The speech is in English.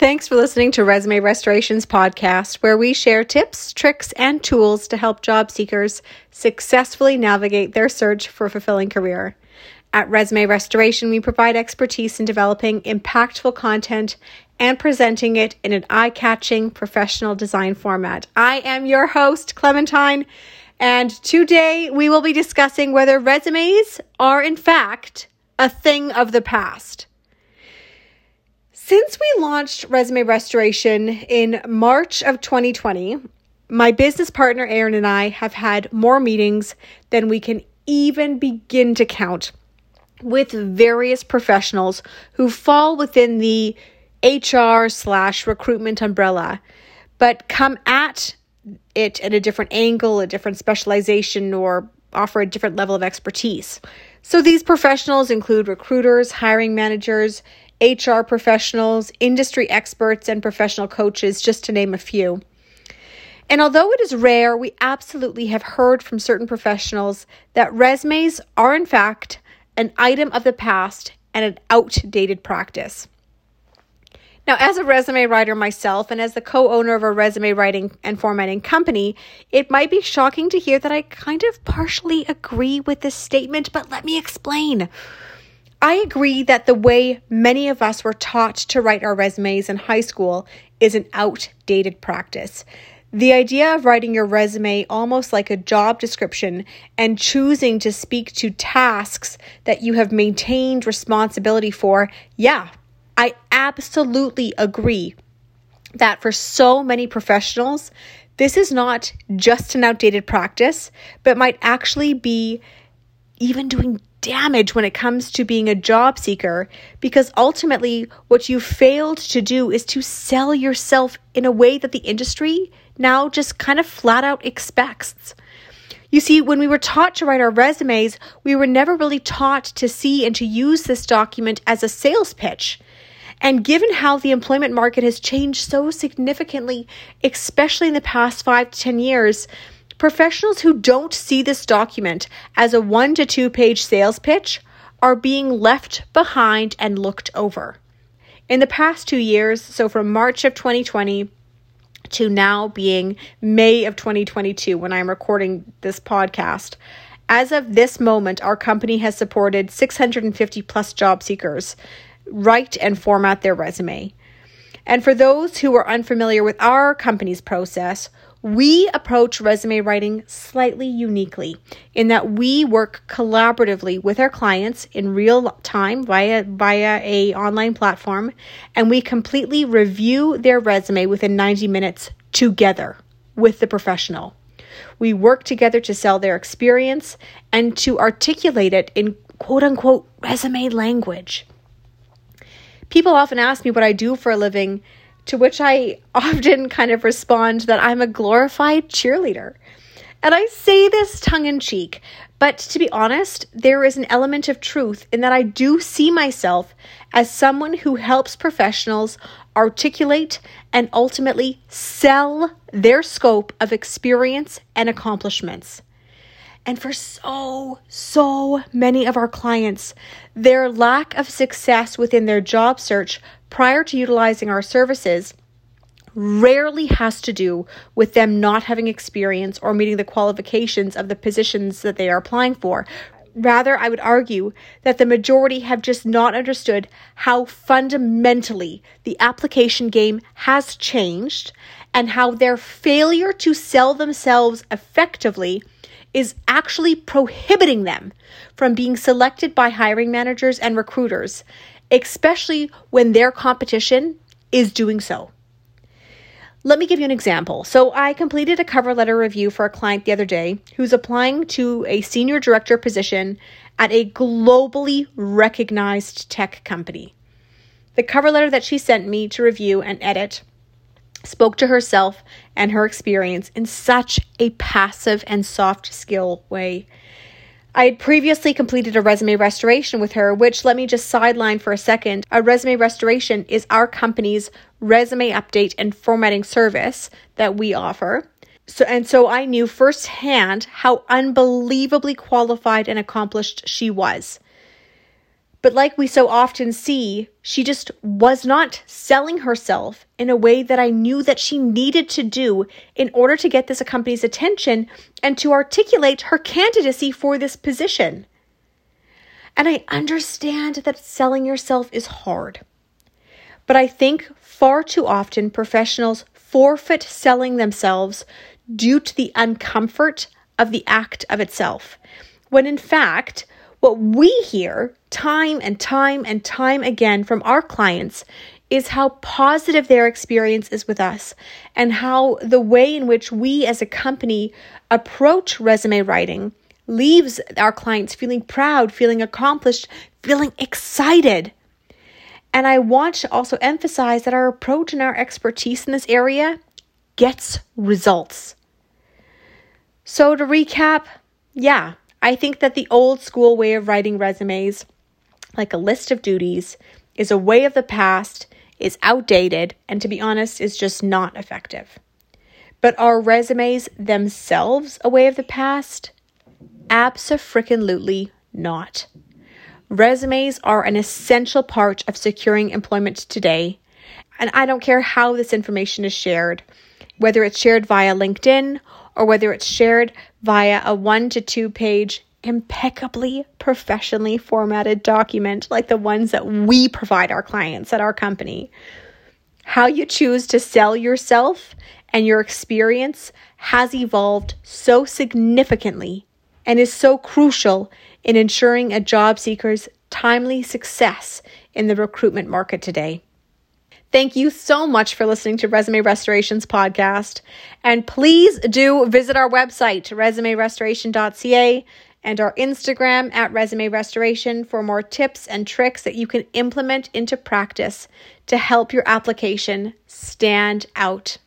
Thanks for listening to Resume Restorations podcast, where we share tips, tricks, and tools to help job seekers successfully navigate their search for a fulfilling career. At Resume Restoration, we provide expertise in developing impactful content and presenting it in an eye catching professional design format. I am your host, Clementine, and today we will be discussing whether resumes are, in fact, a thing of the past. Since we launched Resume Restoration in March of 2020, my business partner Aaron and I have had more meetings than we can even begin to count with various professionals who fall within the HR slash recruitment umbrella, but come at it at a different angle, a different specialization, or offer a different level of expertise. So these professionals include recruiters, hiring managers, HR professionals, industry experts, and professional coaches, just to name a few. And although it is rare, we absolutely have heard from certain professionals that resumes are, in fact, an item of the past and an outdated practice. Now, as a resume writer myself and as the co owner of a resume writing and formatting company, it might be shocking to hear that I kind of partially agree with this statement, but let me explain. I agree that the way many of us were taught to write our resumes in high school is an outdated practice. The idea of writing your resume almost like a job description and choosing to speak to tasks that you have maintained responsibility for, yeah, I absolutely agree that for so many professionals, this is not just an outdated practice, but might actually be even doing damage when it comes to being a job seeker because ultimately what you failed to do is to sell yourself in a way that the industry now just kind of flat out expects. You see, when we were taught to write our resumes, we were never really taught to see and to use this document as a sales pitch. And given how the employment market has changed so significantly, especially in the past five to 10 years, Professionals who don't see this document as a one to two page sales pitch are being left behind and looked over. In the past two years, so from March of 2020 to now being May of 2022, when I'm recording this podcast, as of this moment, our company has supported 650 plus job seekers write and format their resume. And for those who are unfamiliar with our company's process, we approach resume writing slightly uniquely in that we work collaboratively with our clients in real time via via a online platform and we completely review their resume within 90 minutes together with the professional. We work together to sell their experience and to articulate it in quote unquote resume language. People often ask me what I do for a living to which I often kind of respond that I'm a glorified cheerleader. And I say this tongue in cheek, but to be honest, there is an element of truth in that I do see myself as someone who helps professionals articulate and ultimately sell their scope of experience and accomplishments. And for so, so many of our clients, their lack of success within their job search prior to utilizing our services rarely has to do with them not having experience or meeting the qualifications of the positions that they are applying for. Rather, I would argue that the majority have just not understood how fundamentally the application game has changed and how their failure to sell themselves effectively is actually prohibiting them from being selected by hiring managers and recruiters especially when their competition is doing so. Let me give you an example. So, I completed a cover letter review for a client the other day who's applying to a senior director position at a globally recognized tech company. The cover letter that she sent me to review and edit spoke to herself and her experience in such a passive and soft skill way I had previously completed a resume restoration with her, which let me just sideline for a second. A resume restoration is our company's resume update and formatting service that we offer. So and so I knew firsthand how unbelievably qualified and accomplished she was. But like we so often see, she just was not selling herself in a way that I knew that she needed to do in order to get this company's attention and to articulate her candidacy for this position. And I understand that selling yourself is hard. But I think far too often professionals forfeit selling themselves due to the uncomfort of the act of itself. When in fact, what we hear time and time and time again from our clients is how positive their experience is with us and how the way in which we as a company approach resume writing leaves our clients feeling proud, feeling accomplished, feeling excited. And I want to also emphasize that our approach and our expertise in this area gets results. So, to recap, yeah, I think that the old school way of writing resumes, like a list of duties, is a way of the past, is outdated, and to be honest, is just not effective. But are resumes themselves a way of the past? Absolutely not. Resumes are an essential part of securing employment today, and I don't care how this information is shared, whether it's shared via LinkedIn or whether it's shared via a one to two page impeccably professionally formatted document like the ones that we provide our clients at our company. How you choose to sell yourself and your experience has evolved so significantly and is so crucial in ensuring a job seeker's timely success in the recruitment market today. Thank you so much for listening to Resume Restoration's podcast. And please do visit our website, resumerestoration.ca, and our Instagram at Resume Restoration for more tips and tricks that you can implement into practice to help your application stand out.